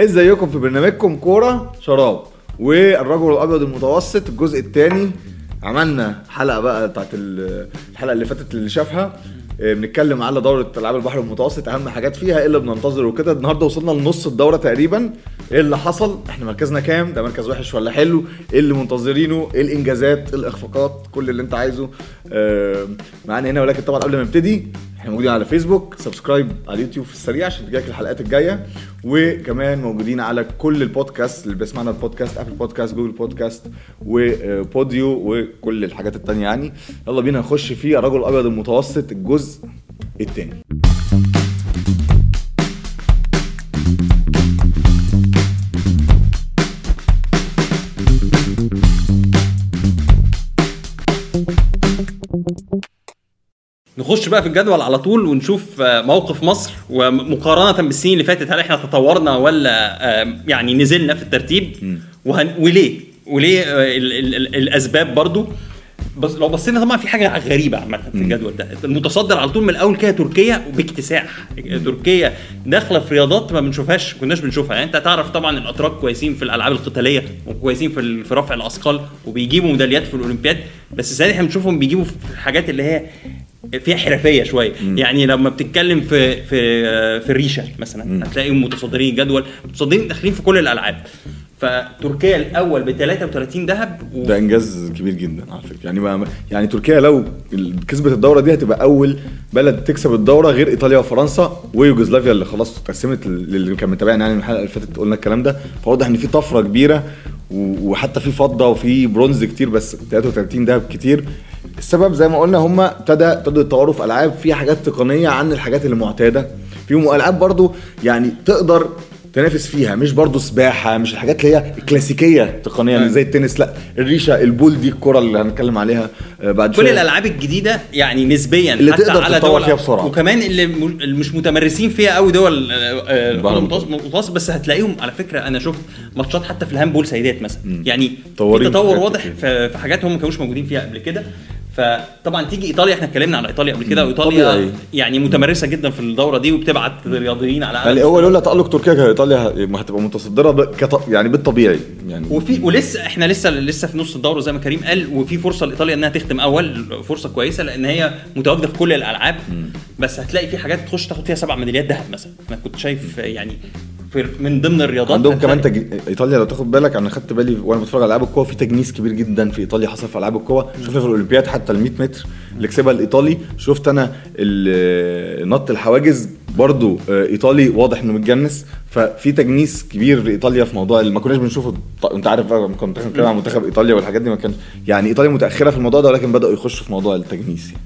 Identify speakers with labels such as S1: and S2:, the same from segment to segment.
S1: ازيكم في برنامجكم كورة؟ شراب. والرجل الأبيض المتوسط الجزء الثاني. عملنا حلقة بقى بتاعت ال- الحلقة اللي فاتت اللي شافها. آه، بنتكلم على دورة العاب البحر المتوسط أهم حاجات فيها إيه اللي بننتظره وكده. النهارده وصلنا لنص الدورة تقريبا. إيه اللي حصل؟ إحنا مركزنا كام؟ ده مركز وحش ولا حلو؟ إيه اللي منتظرينه؟ إيه الإنجازات؟ إيه الإخفاقات؟ كل اللي أنت عايزه. آه، معانا هنا ولكن طبعا قبل ما نبتدي إحنا موجودين على فيسبوك subscribe على اليوتيوب في السريع عشان تجيلك الحلقات الجاية. وكمان موجودين على كل البودكاست اللي بيسمعنا ال podcast Apple Podcast Google Podcast وبوديو وكل الحاجات التانية يعني. يلا بينا نخش في البحر الأبيض المتوسط الجزء الثاني
S2: نخش بقى في الجدول على طول ونشوف آه، موقف مصر ومقارنة بالسنين اللي فاتت هل إحنا تطورنا ولا آه، يعني نزلنا في الترتيب؟ وهن... وليه؟ وليه آه، ال... ال... ال... الأسباب برضو؟ بس لو بصينا طبعا في حاجة غريبة عامة في الجدول ده المتصدر على طول من الأول كده تركيا وباكتساح. تركيا داخلة في رياضات ما بنشوفهاش كناش بنشوفها. يعني انت تعرف طبعا الأتراك كويسين في الألعاب القتالية وكويسين في في رفع الأثقال وبيجيبوا ميداليات في الأولمبياد بس السنة دي إحنا بنشوفهم بيجيبوا في الحاجات اللي هي فيها حرفية شوية. يعني لما بتتكلم في في في الريشه مثلا هتلاقي متصدرين الجدول متصدرين داخلين في كل الألعاب. فتركيا الأول ب 33 ذهب و...
S1: ده إنجاز كبير جدا على فكرة. يعني ما يعني تركيا لو كسبت الدورة دي هتبقى أول بلد تكسب الدورة غير إيطاليا وفرنسا ويوجوسلافيا اللي خلاص اتقسمت اللي كان متابعنا يعني الحلقة اللي فاتت قلنا الكلام ده. فواضح إن في طفرة كبيرة وحتى في فضة وفي برونز كتير بس 33 دهب كتير. السبب زي ما قلنا هم ابتدى ابتدوا يتطوروا في ألعاب فيها حاجات تقنية عن الحاجات اللي معتادة. فيهم ألعاب برضو يعني تقدر تنافس فيها مش برضو سباحة مش الحاجات اللي هي الكلاسيكية تقنيا اللي زي التنس لا. الريشة البول دي الكرة اللي هنتكلم عليها آه، بعد
S2: كل
S1: شوية.
S2: الألعاب الجديدة يعني نسبيا
S1: اللي
S2: حتى
S1: تقدر
S2: على دول
S1: فيها بسرعة.
S2: وكمان اللي مش متمرسين فيها قوي دول آه، آه، المتوسط المتوسط بس هتلاقيهم على فكرة أنا شفت ماتشات حتى في الهاندبول سيدات مثلا. يعني في
S1: في
S2: تطور واضح. في في حاجات هم ما كانوش موجودين فيها قبل كده. فطبعا تيجي إيطاليا إحنا اتكلمنا على إيطاليا قبل كده وإيطاليا
S1: طبيعي.
S2: يعني متمرسة جدا في الدورة دي وبتبعت رياضيين على
S1: يعني هو لولا تألق تركيا ايطاليا ه- هتبقى متصدرة ب- كط... يعني بالطبيعي. يعني
S2: وفي ولسه إحنا لسه لسه في نص الدورة زي ما كريم قال وفي فرصة لإيطاليا إنها تختم. أول فرصة كويسة لأن هي متواجدة في كل الألعاب. بس هتلاقي في حاجات تخش تاخد فيها سبع ميداليات ذهب مثلا. أنا كنت شايف يعني من ضمن الرياضات
S1: عندهم كمان تج... إيطاليا لو تاخد بالك أنا خدت بالي وأنا بتفرج على ألعاب القوة في تجنيس كبير جدا في إيطاليا حصل في ألعاب القوة. شفنا في الأولمبياد حتى ال 100 متر اللي كسبها الإيطالي. شفت أنا ال- نط الحواجز برضو آه، إيطالي واضح إنه متجنس. ففي تجنيس كبير لايطاليا في موضوع اللي ما كناش بنشوفه. أنت عارف بقى لما كنا بنتكلم عن منتخب إيطاليا والحاجات دي ما كان يعني إيطاليا متأخرة في الموضوع ده ولكن بدأوا يخشوا في موضوع التجنيس يعني.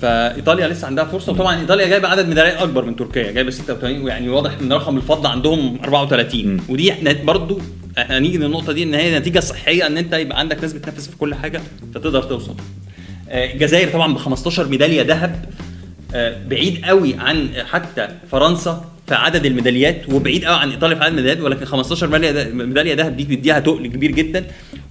S2: فإيطاليا لسه عندها فرصة وطبعا إيطاليا جايبة عدد ميداليات أكبر من تركيا جايبة 86 ويعني واضح إن رقم الفضه عندهم 34 ودي إحنا برضو إحنا هنيجي للنقطة دي إن هي نتيجة صحية إن أنت يبقى عندك ناس بتنافس في كل حاجة فتقدر توصل. آه، الجزائر طبعا ب 15 ميدالية ذهب آه، بعيد قوي عن حتى فرنسا في عدد الميداليات وبعيد قوي عن إيطاليا في عدد الميداليات ولكن 15 ميدالية ده- ميدالية ذهب دي بتديها تقل كبير جدا.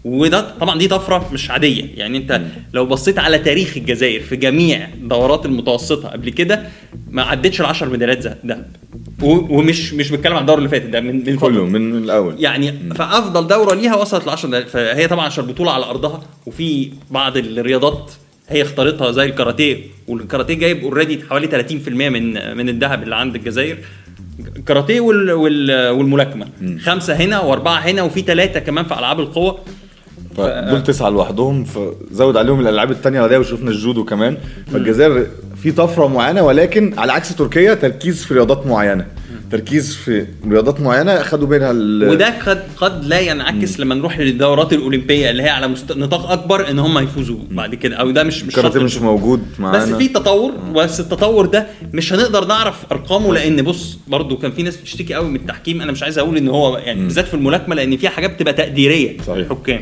S2: وده طبعا دي طفرة مش عادية. يعني أنت لو بصيت على تاريخ الجزائر في جميع دورات المتوسطة قبل كده ما عدتش ال 10 ميداليات ذهب- ومش مش بتكلم عن الدور اللي فاتت ده من من
S1: كله من الأول.
S2: يعني فأفضل دورة ليها وصلت ل 10 دقائق فهي طبعا عشان البطوله على أرضها وفي بعض الرياضات هي اختارتها زي الكاراتيه. والكاراتيه جايب اوريدي حوالي 30% من من الذهب اللي عند الجزائر. الكاراتيه وال وال والملاكمة. خمسة هنا وأربعة هنا وفي ثلاثة كمان في ألعاب القوة.
S1: فدول تسعة لوحدهم فزود عليهم الألعاب التانية بعدها وشفنا الجودو كمان. فالجزائر في طفرة معينة ولكن على عكس تركيا تركيز في رياضات معينة. تركيز في رياضات معينة خدوا منها ال...
S2: وده قد قد لا ينعكس لما نروح للدورات الأولمبية اللي هي على مست... نطاق أكبر إن هم يفوزوا بعد كده أو ده مش مش شرط.
S1: مش موجود معانا.
S2: بس في تطور بس التطور ده مش هنقدر نعرف أرقامه لأن بص برضو كان في ناس بتشتكي قوي من التحكيم. أنا مش عايز أقول إن هو يعني بالذات في الملاكمة لأن فيها حاجات بتبقى تقديرية
S1: صحيح.
S2: الحكام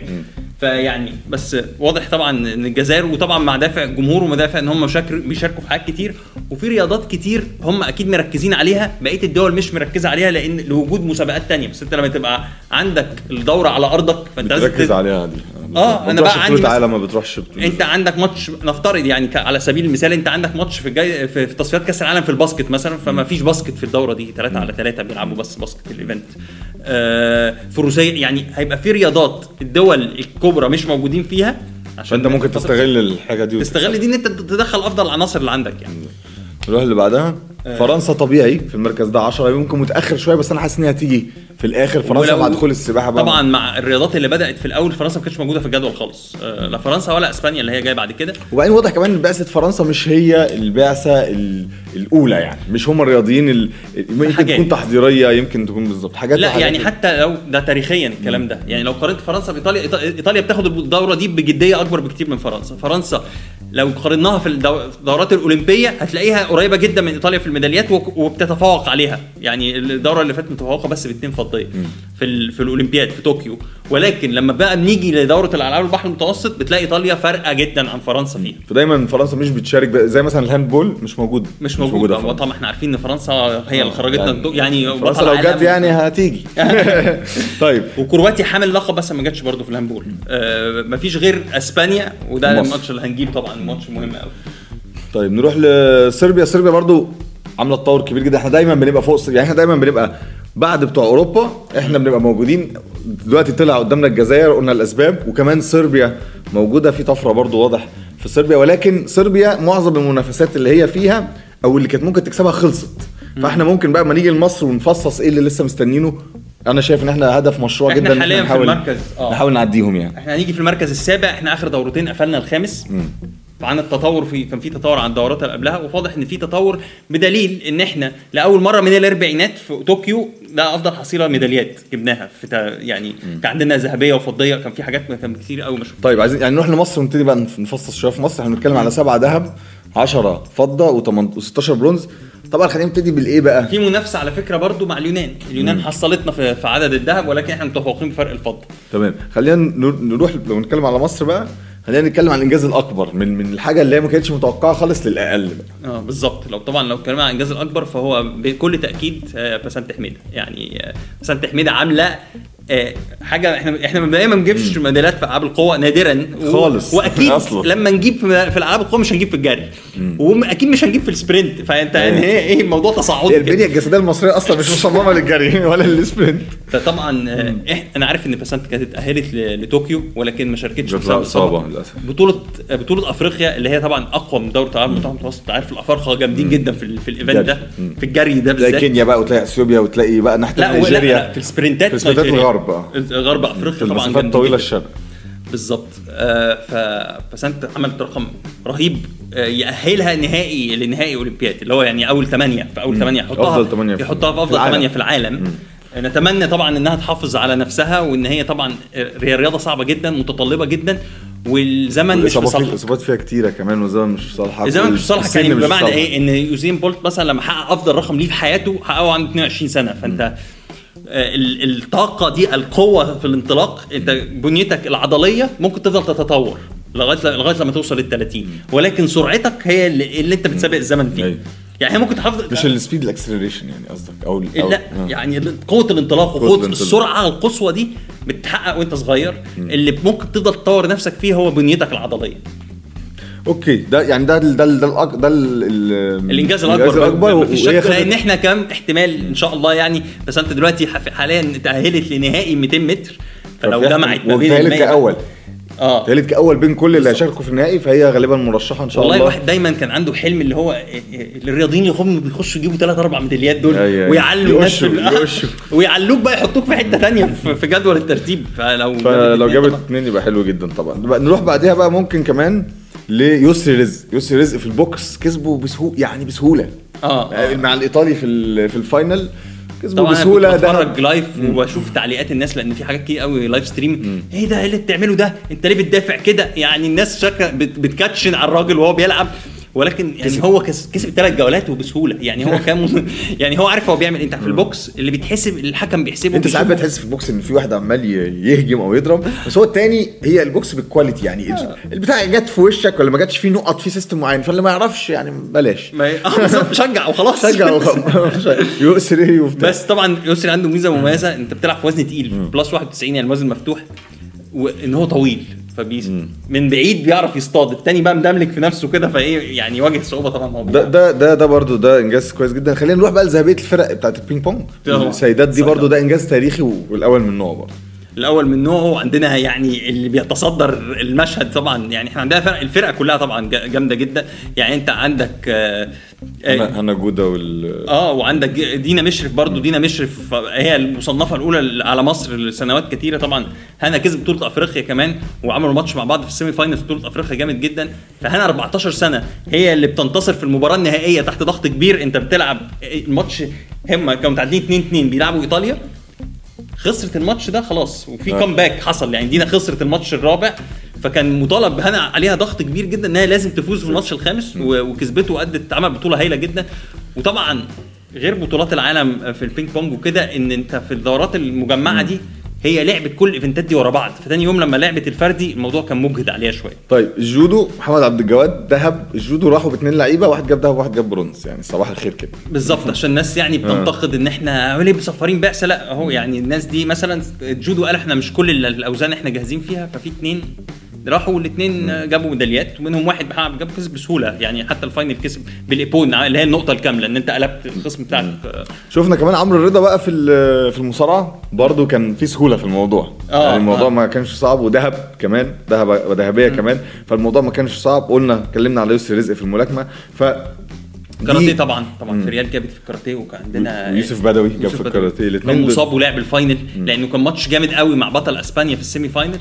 S2: فيعني بس واضح طبعا إن الجزائر وطبعا مع دافع الجمهور ومدافع إن هم بيشاركوا في حاجات كتير. وفي رياضات كتير هم أكيد مركزين عليها. بقية الدول مش مركزة عليها لأن لوجود مسابقات تانية. بس أنت لما تبقى عندك الدورة على أرضك فأنت لازم
S1: بتركز
S2: تد-
S1: عليها دي.
S2: أنا
S1: بتروحش
S2: بقى عندي
S1: عالم ما بتروحش بطولة.
S2: أنت عندك ماتش نفترض يعني ك- على سبيل المثال أنت عندك ماتش في الجاي في, في تصفيات كأس العالم في ال basket مثلا فما فيش basket في الدورة دي 3 على 3 بيلعبوا بس basket ال event. آه فروسيه يعني هيبقى في رياضات الدول الكبرى مش موجودين فيها
S1: فأنت ممكن تستغل الحاجة دي
S2: تستغل دي إن أنت تدخل أفضل العناصر اللي عندك يعني.
S1: نروح اللي بعدها؟ فرنسا طبيعي في المركز ده 10 ممكن متأخر شوية بس أنا حاسس إن هي هتيجي في الآخر. فرنسا مع دخول السباحة بقى.
S2: طبعا مع الرياضات اللي بدأت في الأول فرنسا ما كانتش موجودة في الجدول خالص. آه لا فرنسا ولا إسبانيا اللي هي جاية بعد كده.
S1: وبعدين واضح كمان إن بعثة فرنسا مش هي البعثة ال- الأولى يعني. مش هم الرياضيين ال- يمكن
S2: حاجات.
S1: تكون تحضيرية يمكن تكون بالظبط. حاجات
S2: لا يعني حتى لو ده تاريخيا الكلام ده. يعني لو قارنت فرنسا بإيطاليا إيطاليا بتاخد الدورة دي بجدية أكبر بكتير من فرنسا. فرنسا لو قارناها في الدو- الدورات الأولمبية هتلاقيها قريبة جدا من إيطاليا في الميداليات وبتتفوق عليها. يعني الدورة اللي فاتت متفوقة بس باثنين فضية. في ال- في الأولمبياد في طوكيو. ولكن لما بقى بنيجي لدورة الألعاب البحر المتوسط بتلاقي إيطاليا فارقة جدا عن فرنسا فيها.
S1: فدايما فرنسا مش بتشارك زي مثلا ال handball مش موجود
S2: مش موجودة.
S1: فرنسا.
S2: طبعا إحنا عارفين إن فرنسا هي اللي خرجتنا
S1: يعني.
S2: يعني
S1: فرنسا لو جت. يعني هتيجي. طيب.
S2: وكرواتيا حامل لقب بس ما جاتش برضه في ال handball. آه مفيش غير إسبانيا وده. الماتش اللي هنجيبه طبعا الماتش مهم قوي
S1: طيب نروح لصربيا. صربيا برضو عاملة تطور كبير جدا. إحنا دايما بنبقى فوق يعني إحنا دايما بنبقى بعد بتوع أوروبا إحنا بنبقى موجودين. دلوقتي طلع قدامنا الجزائر قلنا الأسباب وكمان صربيا موجودة. في طفرة برضو واضح في صربيا ولكن صربيا معظم المنافسات اللي هي فيها أو اللي كانت ممكن تكسبها خلصت. فإحنا ممكن بقى ما نيجي لمصر ونفصص إيه اللي لسه مستنينه أنا شايف إن إحنا هدف مشروع
S2: إحنا
S1: جدا إن
S2: حالياً في المركز، آه.
S1: نحاول نعديهم يعني.
S2: إحنا هنيجي في المركز السابع. إحنا آخر دورتين قفلنا الخامس. عن التطور في كان في تطور عن الدورات اللي قبلها وواضح إن في تطور بدليل إن إحنا لأول مرة من الأربعينات في طوكيو ده أفضل حصيلة ميداليات جبناها في يعني كان عندنا ذهبية وفضية كان في حاجات كان كتير قوي مش
S1: طيب عايزين يعني نروح لمصر ونبتدي بقى نفصص شوية في مصر. إحنا بنتكلم على سبعة ذهب 10 فضة و16 برونز. طبعا خلينا نبتدي بالإيه بقى؟
S2: في منافسة على فكرة برضو مع اليونان. اليونان حصلتنا في, في عدد الذهب ولكن إحنا متفوقين بفرق الفضة.
S1: تمام. خلينا نر- نروح لو نتكلم على مصر بقى خلينا نتكلم عن الانجاز الأكبر من من الحاجة اللي هي ما كانتش متوقعة خالص للأقل. بقى
S2: آه بالظبط. لو طبعا لو اتكلمنا عن الانجاز الأكبر فهو بكل تأكيد آه، بسنت حميدة. يعني آه، بسنت حميدة عاملة حاجة إحنا إحنا دايما ما بنجيبش ميداليات في ألعاب القوى نادرا و-
S1: خالص.
S2: وأكيد
S1: أصلاً.
S2: لما نجيب في ألعاب القوى مش هنجيب في الجري واكيد مش هنجيب في ال sprint فأنت يعني هي إيه الموضوع تصاعدي.
S1: البنية الجسدية المصرية أصلا مش مصممة للجري ولا لل sprint
S2: فطبعا آه، إح أنا عارف إن بسنت كانت اتأهلت ل- لطوكيو ولكن ما شاركتش بسبب. إصابة
S1: للأسف.
S2: بطوله آه، بطولة أفريقيا اللي هي طبعا أقوى من دورة العالم المتوسط عارف الأفارقة جامدين جدا في, ال- في ال
S1: event ده.
S2: في الجري ده
S1: تلاقي
S2: بالذات
S1: كينيا بقى وتلاقي إثيوبيا وتلاقي بقى
S2: ناحية
S1: نيجيريا
S2: في السبرنتات
S1: في السبرنتات. الغرب آه
S2: غرب
S1: أفريقيا
S2: طبعا
S1: الطويله
S2: جداً.
S1: الشرق.
S2: بالظبط. آه فبسنت عملت رقم رهيب آه يأهلها نهائي لنهائي أولمبياد اللي هو يعني أول ثمانية في أول ثمانية يحطها
S1: أفضل ثمانية في-
S2: يحطها في
S1: أفضل.
S2: ثمانية في العالم. نتمنى طبعا إنها تحافظ على نفسها وإن هي طبعا آه، هي رياضة صعبة جدا متطلبة جدا والزمن مش في صالحها
S1: الإصابات فيها كتيرة كمان والزمن مش في صالحها
S2: الزمن مش في صالحك يعني بمعنى
S1: صالحك.
S2: إيه؟ إن يوسين بولت مثلا لما حقق أفضل رقم ليه في حياته حققه عنده 22 سنة. فأنت آه، ال- الطاقة دي القوة في الانطلاق انت بنيتك العضلية ممكن تفضل تتطور لغاية لغاية لما توصل لل 30 ولكن سرعتك هي اللي, اللي انت بتسابق الزمن فيه
S1: أيوة.
S2: يعني هي ممكن تحافظ
S1: مش ال speed ال acceleration يعني قصدك أو
S2: لا
S1: آه.
S2: يعني
S1: قوة الانطلاق
S2: وقوة. السرعة القصوى دي بتتحقق وانت صغير اللي ممكن تفضل تطور نفسك فيه هو بنيتك العضلية
S1: okay ده يعني ده ال- ده ال- ده ده ال- ال-
S2: الإنجاز الأكبر
S1: الأكبر
S2: ما فيش
S1: أي
S2: شك
S1: لأن
S2: إحنا كم احتمال إن شاء الله يعني بس أنت دلوقتي حاليا تاهلت لنهائي 200 متر فلو جمعت ما بين
S1: كأول
S2: آه
S1: تهيألك كأول بين كل اللي هيشاركوا في النهائي فهي غالبا مرشحة إن شاء
S2: والله
S1: الله
S2: الواحد دايما كان عنده حلم اللي هو الرياضيين اللي هم بيخشوا يجيبوا ثلاث أربع ميداليات دول. ويعلوا الناس. ويعلوك بقى يحطوك في حتة ثانية في جدول الترتيب فلو
S1: فلو جابت. اثنين يبقى حلو جدا طبعا نروح بعديها بقى ممكن كمان ليسري رزق؟ يسري رزق في ال box. كسبوا بسهوله يعني بسهولة.
S2: آه
S1: يعني مع الإيطالي في في ال
S2: final. كسبوا
S1: أنا
S2: بسهولة.
S1: ده
S2: بتفرج live وبشوف تعليقات الناس لأن في حاجات كتير قوي live stream إيه ده؟ إيه اللي بتعمله ده؟ أنت ليه بتدافع كده؟ يعني الناس بت- بت coach على الراجل وهو بيلعب. ولكن يعني هو كس- كسب ثلاث جولات وبسهولة. يعني هو كان يعني هو عارف هو بيعمل انت في ال box اللي بيتحسب الحكم بيحسبه
S1: انت ساعات. بتحس في ال box إن في واحد عمال يهجم أو يضرب بس هو التاني هي ال box بال quality يعني ال- البتاع جت في وشك ولا ما جاتش فيه نقط في system معين فاللي ما يعرفش يعني بلاش.
S2: ما آه بالظبط. شجع وخلاص.
S1: شجع يسري وبتاع.
S2: بس طبعا يسري عنده ميزة مميزة أنت بتلعب في وزن تقيل. plus 91 يعني الوزن مفتوح وإن هو طويل. ف فبي من بعيد بيعرف يصطاد التاني بقى مدملك في نفسه كده فإيه يعني يواجه صعوبة طبعا
S1: ده ده ده ده برضه ده إنجاز كويس جدا. خلينا نروح بقى لذهبيه الفرق بتاعت البينج بونج. السيدات دي
S2: صح.
S1: برضه ده إنجاز تاريخي والأول من نوعه برضه
S2: الأول من نوعه عندنا يعني اللي بيتصدر المشهد طبعا يعني إحنا عندنا فرق الفرقة كلها طبعا جا- جامدة جدا. يعني أنت عندك آه، آه،
S1: هنا هنا جودة وال
S2: آه وعندك دينا مشرف برضو دينا مشرف هي المصنفة الأولى على مصر لسنوات كتيرة طبعا. هنا كسب بطولة أفريقيا كمان وعملوا ماتش مع بعض في ال semi final في بطولة أفريقيا جامد جدا. فهنا 14 سنة هي اللي بتنتصر في المباراة النهائية تحت ضغط كبير. أنت بتلعب الماتش هم كانوا متعادلين 2 2 بيلعبوا إيطاليا. خسرت الماتش ده خلاص وفي
S1: آه.
S2: comeback حصل. يعني دينا خسرت الماتش الرابع فكان مطالب هنا عليها ضغط كبير جدا إنها لازم تفوز في الماتش الخامس وكسبته وأدت عمل بطولة هايلة جدا. وطبعا غير بطولات العالم في البينج بونج وكده إن أنت في الدورات المجمعة دي هي لعبت كل الايفنتات دي ورا بعض. فتاني يوم لما لعبت الفردي الموضوع كان مجهد عليها شوية.
S1: طيب الجودو محمد عبد الجواد ذهب الجودو راحوا باثنين لعيبة واحد جاب ذهب وواحد جاب برونز يعني صباح الخير كده.
S2: بالظبط عشان الناس يعني بتنتقد إن إحنا ليه مسفرين بعثه لا أهو يعني الناس دي مثلا الجودو قال إحنا مش كل ال- الأوزان إحنا جاهزين فيها ففي اتنين راحوا والاثنين جابوا ميداليات ومنهم واحد جاب كسب بسهولة. يعني حتى ال final كسب بالإيبون اللي هي النقطة الكاملة إن أنت قلبت الخصم بتاعك.
S1: شفنا كمان عمرو رضا بقى في في المصارعة برضه كان في سهولة في الموضوع.
S2: آه،
S1: يعني الموضوع
S2: آه.
S1: ما كانش صعب وذهب كمان ذهب وذهبية كمان. فالموضوع ما كانش صعب قلنا اتكلمنا على يسري رزق في الملاكمة. ف
S2: كاراتيه طبعا طبعا. فريال جابت في الكاراتيه وكان عندنا
S1: ويوسف بدوي جاب
S2: يوسف
S1: في. الكاراتيه
S2: كان
S1: الاثنين
S2: مصاب ولعب ال final لأنه كان ماتش جامد قوي مع بطل أسبانيا في ال semi final.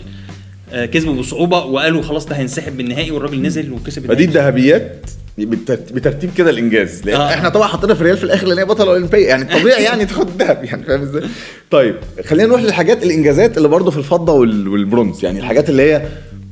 S2: كسبوا بصعوبه وقالوا خلاص ده هينسحب بالنهائي والراجل نزل وكسب
S1: فدي
S2: النهائي.
S1: الذهبيات بترت- بترتيب كده الإنجاز. لأن
S2: آه.
S1: آه. إحنا طبعا حطينا فريال في الآخر لأن هي بطلة أولمبية. يعني طبيعي يعني تاخد الذهب يعني فاهم إزاي؟ طيب خلينا نروح للحاجات الإنجازات اللي برضه في الفضة وال- والبرونز. يعني الحاجات اللي هي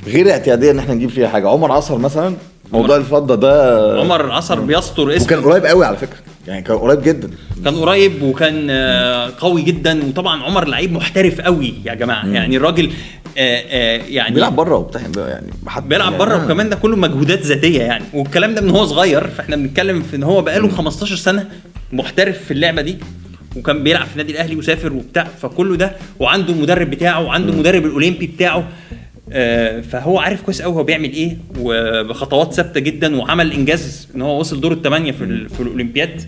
S1: غير اعتيادية إن إحنا نجيب فيها حاجة. عمر عصر مثلا موضوع الفضة ده
S2: عمر عصر بيستر اسمه.
S1: وكان قريب قوي على فكرة. يعني كان قريب جدا.
S2: كان قريب وكان آه، قوي جدا. وطبعا عمر لعيب محترف قوي يا جماعة. يعني الراجل آه، آه، يعني
S1: بيلعب بره وبتاع يعني
S2: بيلعب
S1: يعني
S2: بره
S1: آه.
S2: وكمان ده كله مجهودات ذاتية يعني. والكلام ده من هو صغير فإحنا بنتكلم في إن هو بقاله 15 سنة محترف في اللعبة دي وكان بيلعب في النادي الأهلي وسافر وبتاع فكله ده وعنده المدرب بتاعه وعنده المدرب الأولمبي بتاعه آه، فهو عارف كويس قوي هو بيعمل إيه وبخطوات ثابتة جدا وعمل إنجاز إن هو وصل دور الثمانيه في, في الأولمبياد.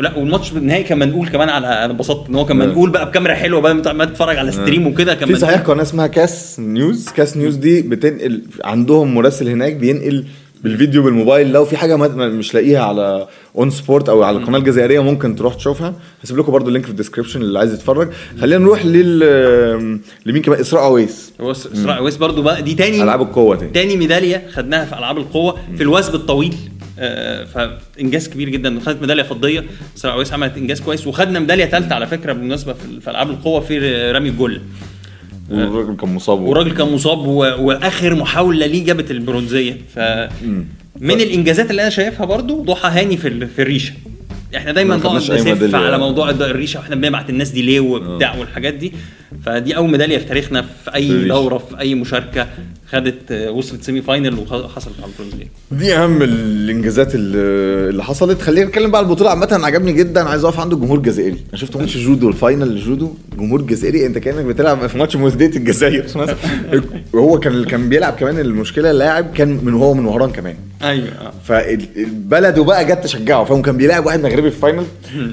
S2: لا والماتش بالنهائي كان منقول كمان على أنا انبسطت إن هو كان
S1: آه.
S2: منقول بقى بكاميرا حلوة بقى ما تتفرج على stream وكده كان
S1: في. صحيح قناة اسمها كاس نيوز. كاس نيوز دي بتنقل عندهم مراسل هناك بينقل بالفيديو بالموبايل. لو في حاجة مش لاقيها على اون سبورت أو على القناة الجزائرية ممكن تروح تشوفها. هسيب لكم برضو ال link في ال description اللي عايز يتفرج. خلينا نروح لل لمين كمان؟ إسراء عويس.
S2: هو س- اسراء عويس برضو بقى دي تاني
S1: ألعاب القوة تاني.
S2: تاني ميدالية خدناها في ألعاب القوة في الوثب الطويل. آه، فإنجاز كبير جدا. خدت ميدالية فضية. اسراء عويس عملت إنجاز كويس. وخدنا ميدالية ثالثه على فكرة بالمناسبة في ألعاب القوة في رمي الجلة.
S1: والراجل كان مصاب.
S2: والراجل كان مصاب و... وآخر محاولة ليه جابت البرونزية. ف من الإنجازات اللي أنا شايفها برضو ضحى هاني في ال... في الريشة. إحنا دايما
S1: ما
S2: نقعد نسف. على موضوع الريشة وإحنا بنبعت الناس دي ليه وبتاع والحاجات دي. فدي أول ميدالية في تاريخنا في
S1: أي.
S2: دورة في أي مشاركة. خدت آه، وصلت semi final وحصلت على البرونزيه
S1: دي أهم الإنجازات اللي حصلت. خلينا نتكلم بقى على البطولة. عامة عجبني جدا. عايز أقف عنده جمهور جزائري. أنا شفت ماتش جودو ال final الجودو جمهور جزائري أنت كأنك بتلعب في ماتش مولودية الجزائر. وهو كان كان بيلعب كمان المشكلة اللاعب كان من هو من وهران كمان.
S2: أيوه.
S1: فالبلد بقى جت تشجعه. فهو كان بيلاعب واحد مغربي في ال final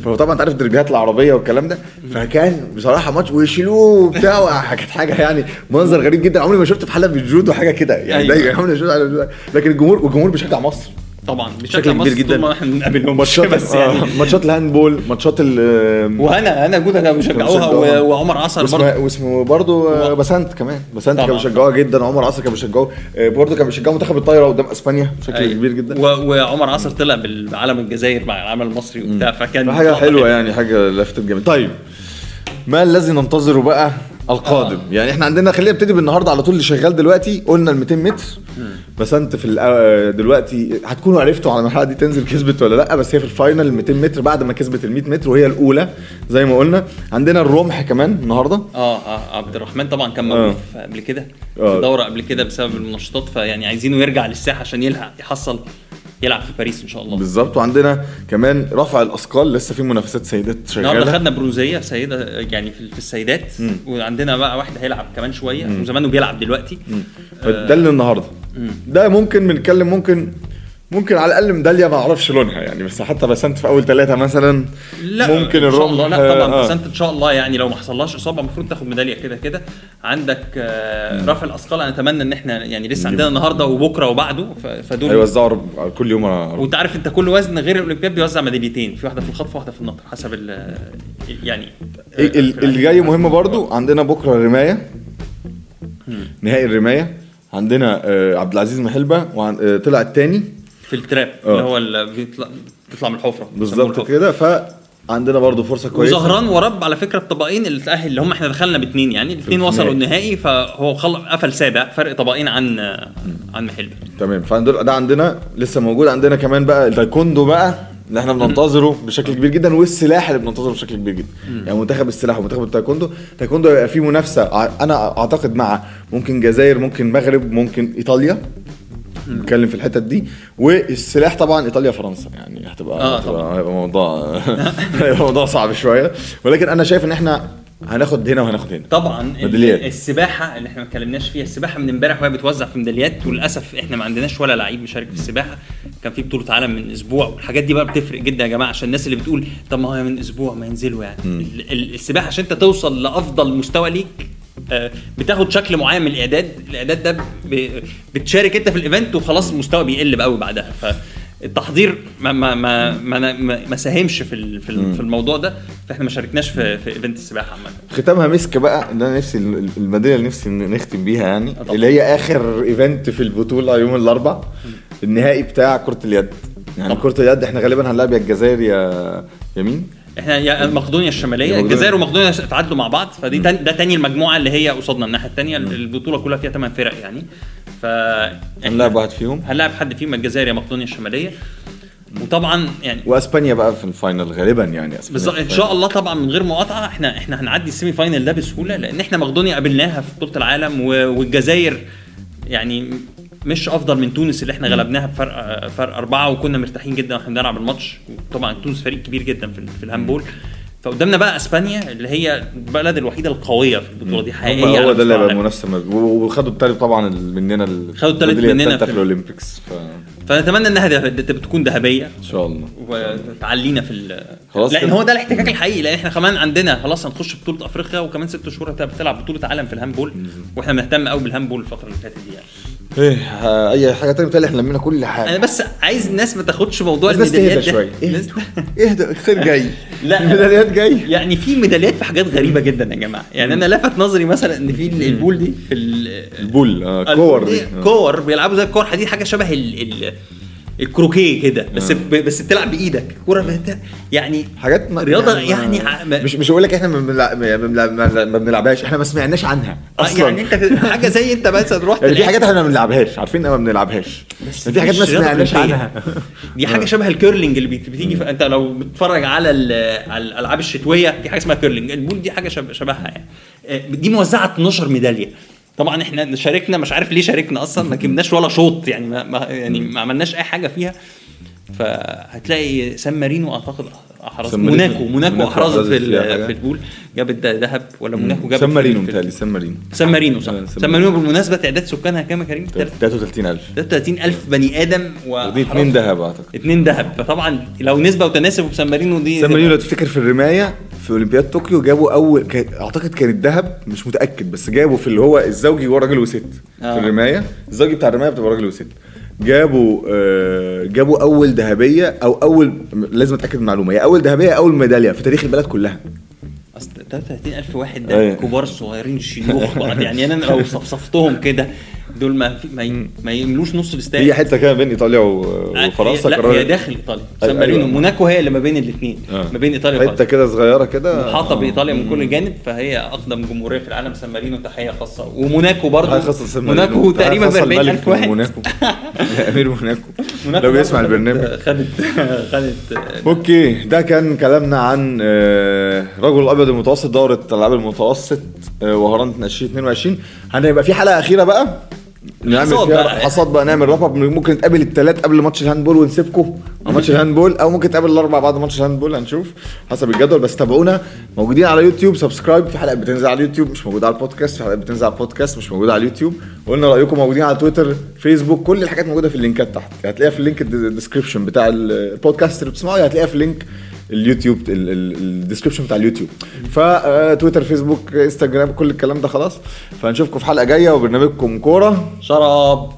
S1: فهو طبعا أنت عارف الدربيات العربية والكلام ده. فكان بصراحة ماتش ويشيلوه وبتاع. كانت حاجة يعني منظر غريب جدا. عمري ما شفت في حلبة الجودو حاجة كده. يعني
S2: أيوة.
S1: دايما. شفت حلبة الجودو. لكن الجمهور والجمهور بيشجع مصر
S2: طبعا.
S1: بشكل كبير جدا.
S2: ما إحنا بنقابلهم
S1: ماتشات
S2: بس يعني.
S1: آه، ماتشات ال handball ماتشات ال
S2: وهنا هنا جودة كانوا بيشجعوها وعمر عصر برضه.
S1: واسمه برضه بسنت كمان. بسنت. كانوا بيشجعوها جدا. عمر عصر كان بيشجعوه. آه، برضه كان بيشجعوا منتخب الطايرة قدام إسبانيا بشكل
S2: أيوة.
S1: كبير جدا.
S2: وعمر عصر طلع بال- بعلم الجزائر مع العلم المصري وبتاع فكان حاجة
S1: حلوة يعني. حاجة لفتت جامد طيب ما الذي ننتظره بقى؟ القادم
S2: آه.
S1: يعني إحنا عندنا خلينا نبتدي بالنهاردة على طول اللي شغال دلوقتي قلنا ال 200 متر بس أنت في الأ- دلوقتي هتكونوا عرفتوا على المرحلة دي تنزل كسبت ولا لأ بس هي في الفاينل ال 200 متر بعد ما كسبت ال 100 متر وهي الأولى زي ما قلنا عندنا الرمح كمان النهارده
S2: آه آه عبد الرحمن طبعا كان
S1: آه.
S2: موقوف قبل كده
S1: آه.
S2: في دورة قبل كده بسبب المنشطات فيعني عايزينه يرجع للساحة عشان يلحق يحصل يلعب في باريس إن شاء الله.
S1: بالظبط. وعندنا كمان رفع الأثقال لسه في منافسات سيدات
S2: النهارده
S1: شغالة.
S2: خدنا برونزية سيدة يعني في في السيدات. وعندنا بقى واحد هيلعب كمان شوية. وزمانه بيلعب دلوقتي.
S1: فده اللي النهارده ده ممكن بنتكلم ممكن ممكن على الأقل ميدالية ما أعرفش لونها يعني بس حتى بسنت في أول ثلاثة مثلا
S2: لا
S1: ممكن
S2: إن شاء الله. لا طبعا
S1: آه.
S2: بس انت إن شاء الله يعني لو ما حصلهاش إصابة المفروض تاخد ميدالية كده كده. عندك آه، رفع الأثقال أنا أتمنى إن إحنا يعني لسه عندنا النهارده وبكرة وبعده فدول
S1: هيوزعوا رب- كل يوم
S2: وأنت عارف أنت كل وزن غير الأولمبياد بيوزع ميداليتين في واحدة في الخطف وواحدة في النط حسب ال يعني
S1: ال- اللي جاي مهم برضو عندنا بكرة الرماية. نهائي الرماية. عندنا آه، عبد العزيز محلبة آه، طلع الثاني
S2: في التراب
S1: آه.
S2: اللي هو اللي بيطلع بيطلع من الحفرة
S1: بالظبط. كده فعندنا برضو فرصة كويسة
S2: وزهران ورب على فكرة الطبقين اللي تأهل اللي هم إحنا دخلنا باثنين يعني الاثنين وصلوا
S1: النهائي.
S2: فهو. قفل سابع فرق طبقين عن عن محل
S1: تمام فعندنا ده عندنا لسه موجود عندنا كمان بقى التايكوندو بقى اللي إحنا بننتظره بشكل كبير جدا والسلاح اللي بننتظره بشكل كبير جدا يعني منتخب السلاح ومنتخب التايكوندو التايكوندو هيبقى فيه منافسة أنا أعتقد مع ممكن جزائر ممكن مغرب ممكن إيطاليا نتكلم في الحتت دي. والسلاح طبعا إيطاليا فرنسا. يعني هتبقى
S2: آه،
S1: هتبقى هيبقى موضوع هيبقى موضوع صعب شوية. ولكن أنا شايف إن إحنا هناخد هنا وهناخد هنا.
S2: طبعا
S1: ميداليات.
S2: السباحة اللي إحنا ما اتكلمناش فيها السباحة من امبارح وهي بتوزع في ميداليات وللأسف إحنا ما عندناش ولا لعيب مشارك في السباحة. كان في بطولة عالم من أسبوع. والحاجات دي بقى بتفرق جدا يا جماعة عشان الناس اللي بتقول طب ما هو من أسبوع ما ينزلوا يعني. ال- السباحة عشان أنت توصل لأفضل مستوى ليك بتاخد شكل معين من الإعداد. الإعداد ده بتشارك أنت في ال event وخلاص المستوى بيقل قوي بعدها. فالتحضير ما ما ما ما, ما, ساهمش في في ال- في الموضوع ده. فإحنا ما شاركناش في في event السباحة عامة.
S1: ختامها مسك بقى ان أنا نفسي ال- الميدالية اللي نفسي نختم بيها يعني
S2: طبعا.
S1: اللي هي آخر event في البطولة يوم الأربع. النهائي بتاع كرة اليد. يعني. كرة اليد إحنا غالبا هنلعب يا الجزائر يا يا مين؟
S2: إحنا يا مقدونيا
S1: الشمالية.
S2: الجزائر ومقدونيا تعادلوا مع بعض فدي تاني ده تاني المجموعة اللي هي قصادنا الناحية الثانية البطولة كلها فيها ثمان فرق يعني. ف
S1: هنلعب واحد فيهم.
S2: هنلاعب حد فيهم الجزائر يا مقدونيا الشمالية. وطبعا يعني
S1: وإسبانيا بقى في ال final غالبا يعني إسبانيا
S2: بالظبط إن شاء الله طبعا من غير مقاطعة إحنا إحنا هنعدي ال semi final ده بسهولة لأن إحنا مقدونيا قابلناها في بطوله العالم والجزائر يعني مش أفضل من تونس اللي إحنا غلبناها بفرق فرق أربعة وكنا مرتاحين جدا وإحنا بنلعب الماتش. طبعا تونس فريق كبير جدا في, ال- في ال handball. فقدامنا بقى إسبانيا اللي هي البلد الوحيدة القوية في البطولة دي حقيقيه
S1: هو ده اللي هيبقى. منافسه وخدوا التالت طبعا مننا
S2: خدوا التالت مننا في
S1: في
S2: ال-
S1: Olympics ف-
S2: فنتمنى إنها ده- تكون ذهبية.
S1: إن شاء الله.
S2: وتعلينا في ال
S1: خلاص لأن؟
S2: هو ده الاحتكاك الحقيقي. لأن إحنا كمان عندنا خلاص هنخش بطولة أفريقيا وكمان ست شهور هت- بتلعب بطولة عالم في ال handball. وإحنا بنهتم قوي بال handball الفترة اللي فاتت دي يعني.
S1: إيه أي حاجة تانية بتهيألي إحنا لمينا كل
S2: أنا
S1: حاجة
S2: بس عايز الناس ما تاخدش موضوع الميداليات ده.
S1: شوية.
S2: الناس-
S1: إهدى الخير جاي.
S2: لا.
S1: الميداليات جاي؟
S2: يعني في ميداليات في حاجات غريبة جدا يا جماعة. يعني أنا لفت نظري مثلا إن في ال- البول دي في ال-
S1: البول آه كور دي.
S2: كور بيلعبوا زي الكور. حديد حاجة شبه ال ال ال croquet كده بس ب... بس بتلعب بإيدك. كورة. يعني
S1: حاجات ما
S2: رياضة
S1: يعني
S2: يعني
S1: ما- مش مش هقول لك إحنا ما بنلع- ما بنلع- ما ما بنلعبهاش إحنا ما سمعناش عنها.
S2: آه،
S1: أصلا.
S2: يعني انت حاجة زي أنت مثلا رحت
S1: يعني في حاجات إحنا ما بنلعبهاش عارفين إننا ما بنلعبهاش.
S2: بس
S1: في حاجات ما سمعناش. عنها.
S2: دي حاجة شبه ال curling اللي بت- بتيجي في... أنت لو بتتفرج على على الألعاب الشتوية في حاجة اسمها curling. البول دي حاجة شب... شبهها يعني. آه، دي موزعة 12 ميدالية. طبعا إحنا شاركنا مش عارف ليه شاركنا أصلا ما جبناش ولا شوط يعني ما يعني ما عملناش أي حاجة فيها. فهتلاقي سان مارينو أعتقد أحرز.
S1: سان مارينو.
S2: موناكو. موناكو احرزت في. في البول. جابت ذهب ولا موناكو جابت
S1: سان مارينو متهيألي سان مارينو.
S2: سان مارينو صح.
S1: آه، سان
S2: سان مارينو بالمناسبة تعداد سكانها كام يا كريم؟
S1: 33000
S2: 33 ألف. بني آدم
S1: ودي اتنين ذهب أعتقد.
S2: اتنين ذهب. فطبعا لو نسبة وتناسب وسان مارينو دي
S1: سان مارينو لو تفتكر في الرماية في أولمبياد طوكيو جابوا اول أعتقد كان الذهب مش متأكد بس جابوا في اللي هو الزوجي هو راجل وست.
S2: آه.
S1: في الرماية. الزوجي بتاع الرماية بتبقى راجل وست. جابوا آه جابوا أول ذهبية أو أول لازم أتأكد من المعلومة هي أول ذهبية أول ميدالية في تاريخ البلد كلها
S2: أصل 33 ألف واحد ده
S1: أيوة.
S2: كبار صغيرين شيوخ بعض يعني أنا لو صفصفتهم كده دول ما في ما, ي... ما يملوش نص الاستاد.
S1: هي حتة كده بين إيطاليا و- وفرنسا
S2: لا هي داخل إيطاليا
S1: أيوة،
S2: سان مارينو
S1: أيوة.
S2: موناكو هي اللي ما بين الاثنين
S1: آه.
S2: ما بين إيطاليا
S1: حتة
S2: وفرنسا
S1: كده صغيرة كده.
S2: محاطه بايطاليا من كل جانب فهي أقدم جمهورية في العالم سان مارينو تحية خاصة. وموناكو برضه. موناكو تقريبا ب
S1: خاصة
S2: 40
S1: الملك
S2: ألف واحد.
S1: موناكو. أمير موناكو. لو بيسمع البرنامج.
S2: خدت خدت
S1: okay ده كان كلامنا عن آه، البحر الأبيض المتوسط دورة الألعاب المتوسط آه، وهران 2022 هنبقى في حلقة أخيرة بقى. نعمل
S2: حصاد
S1: فيها
S2: بقى.
S1: حصاد بقى نعمل wrap up ممكن نتقابل الثلاث قبل ماتش ال handball ونسيبكم. ماتش ال handball أو ممكن نتقابل الأربع بعد ماتش ال handball هنشوف. حسب الجدول بس تابعونا. موجودين على يوتيوب subscribe في حلقات بتنزل على اليوتيوب مش موجودة على البودكاست. في حلقات بتنزل على البودكاست مش موجودة على اليوتيوب. وقلنا رأيكم موجودين على تويتر فيسبوك كل الحاجات موجودة في اللينكات تحت. هتلاقيها في ال link ال description بتاع البودكاست اللي بتسمعه هتلاقيها في link اليوتيوب ال description بتاع اليوتيوب. فتويتر فيسبوك انستجرام كل الكلام ده خلاص. فهنشوفكم في حلقة جاية وبرنامجكم كورة
S2: شراب.